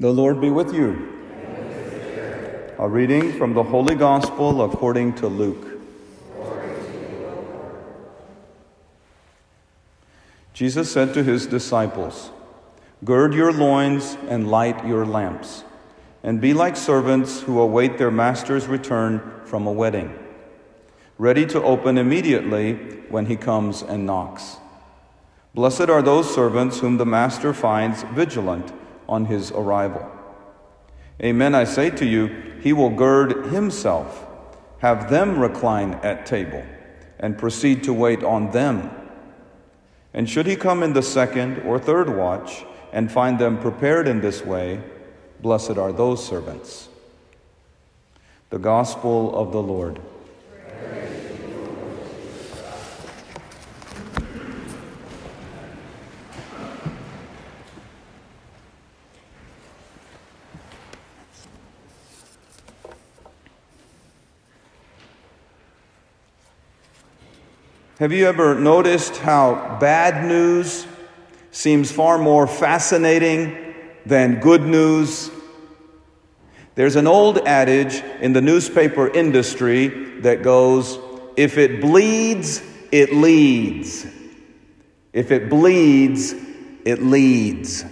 The Lord be with you. A reading from the Holy Gospel according to Luke. Jesus said to his disciples, Gird your loins and light your lamps, and be like servants who await their master's return from a wedding, ready to open immediately when he comes and knocks. Blessed are those servants whom the master finds vigilant on his arrival. Amen, I say to you, he will gird himself, have them recline at table, and proceed to wait on them. And should he come in the second or third watch and find them prepared in this way, blessed are those servants. The Gospel of the Lord. Have you ever noticed how bad news seems far more fascinating than good news? There's an old adage in the newspaper industry that goes, if it bleeds, it leads. If it bleeds, it leads.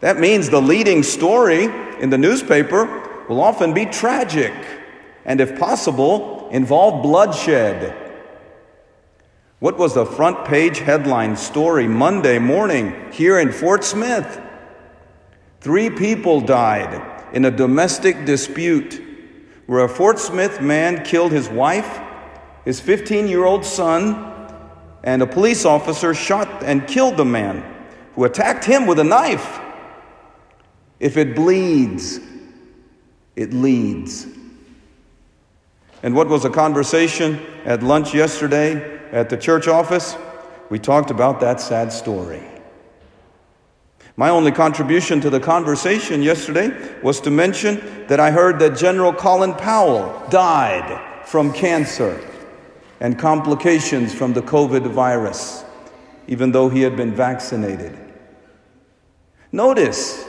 That means the leading story in the newspaper will often be tragic and, if possible, involve bloodshed. What was the front page headline story Monday morning here in Fort Smith? Three people died in a domestic dispute where a Fort Smith man killed his wife, his 15 year old son, and a police officer shot and killed the man who attacked him with a knife. If it bleeds, it leads. And what was a conversation at lunch yesterday at the church office, we talked about that sad story. My only contribution to the conversation yesterday was to mention that I heard that General Colin Powell died from cancer and complications from the COVID virus, even though he had been vaccinated. Notice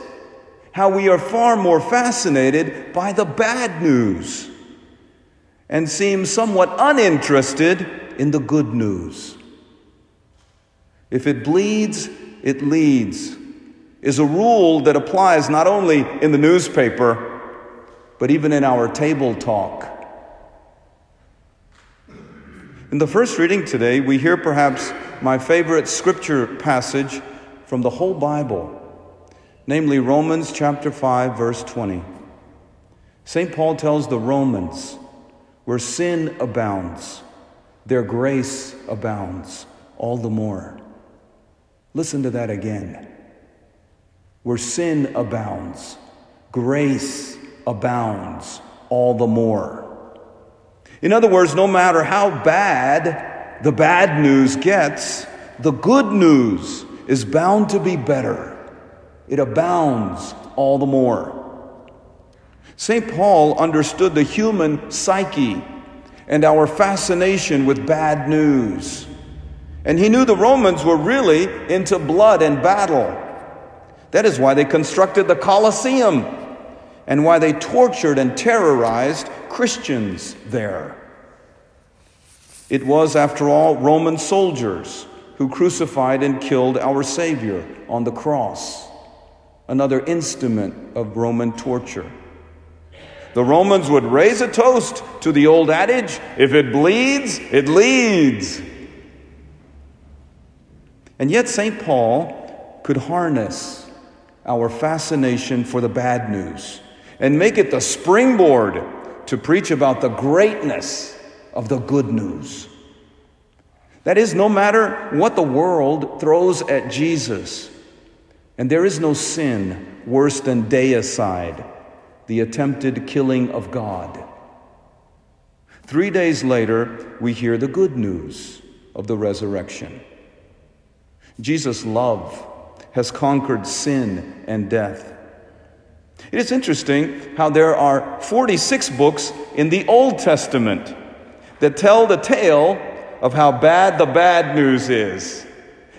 how we are far more fascinated by the bad news and seem somewhat uninterested in the good news. If it bleeds, it leads, is a rule that applies not only in the newspaper, but even in our table talk. In the first reading today, we hear perhaps my favorite scripture passage from the whole Bible, namely Romans chapter 5, verse 20. St. Paul tells the Romans, where sin abounds, their grace abounds all the more. Listen to that again. Where sin abounds, grace abounds all the more. In other words, no matter how bad the bad news gets, the good news is bound to be better. It abounds all the more. St. Paul understood the human psyche and our fascination with bad news. And he knew the Romans were really into blood and battle. That is why they constructed the Colosseum and why they tortured and terrorized Christians there. It was, after all, Roman soldiers who crucified and killed our Savior on the cross, another instrument of Roman torture. The Romans would raise a toast to the old adage if it bleeds, it leads. And yet, St. Paul could harness our fascination for the bad news and make it the springboard to preach about the greatness of the good news. That is, no matter what the world throws at Jesus, and there is no sin worse than deicide the attempted killing of God. Three days later, we hear the good news of the resurrection. Jesus' love has conquered sin and death. It is interesting how there are 46 books in the Old Testament that tell the tale of how bad the bad news is,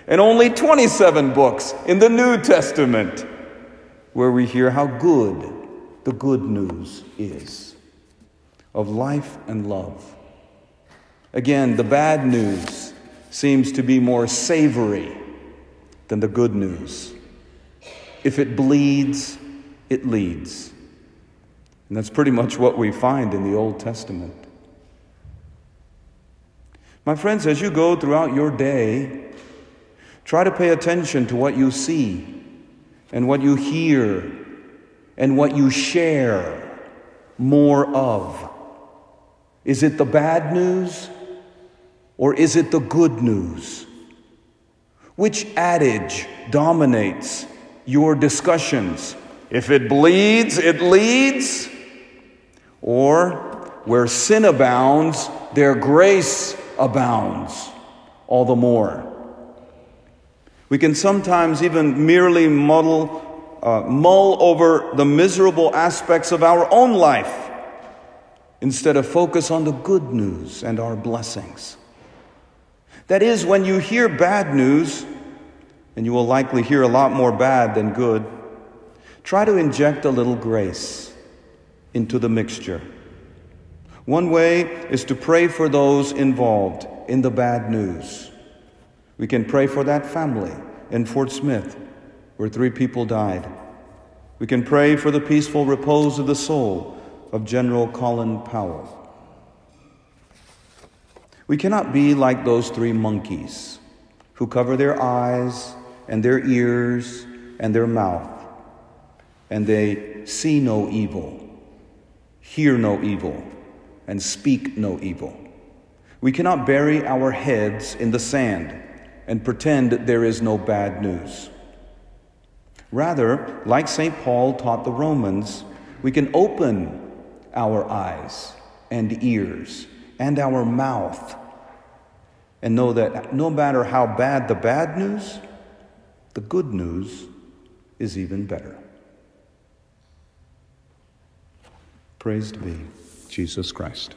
and only 27 books in the New Testament where we hear how good the good news is of life and love. Again, the bad news seems to be more savory than the good news. If it bleeds, it leads. And that's pretty much what we find in the Old Testament. My friends, as you go throughout your day, try to pay attention to what you see and what you hear and what you share more of. Is it the bad news or is it the good news? Which adage dominates your discussions? If it bleeds, it leads. Or where sin abounds, their grace abounds all the more. We can sometimes even merely muddle, uh, mull over the miserable aspects of our own life instead of focus on the good news and our blessings. That is, when you hear bad news, and you will likely hear a lot more bad than good, try to inject a little grace into the mixture. One way is to pray for those involved in the bad news. We can pray for that family in Fort Smith where three people died. We can pray for the peaceful repose of the soul of General Colin Powell. We cannot be like those three monkeys who cover their eyes and their ears and their mouth, and they see no evil, hear no evil and speak no evil. We cannot bury our heads in the sand and pretend there is no bad news. Rather, like St. Paul taught the Romans, we can open our eyes and ears and our mouth and know that no matter how bad the bad news, the good news is even better. Praised be. Jesus Christ.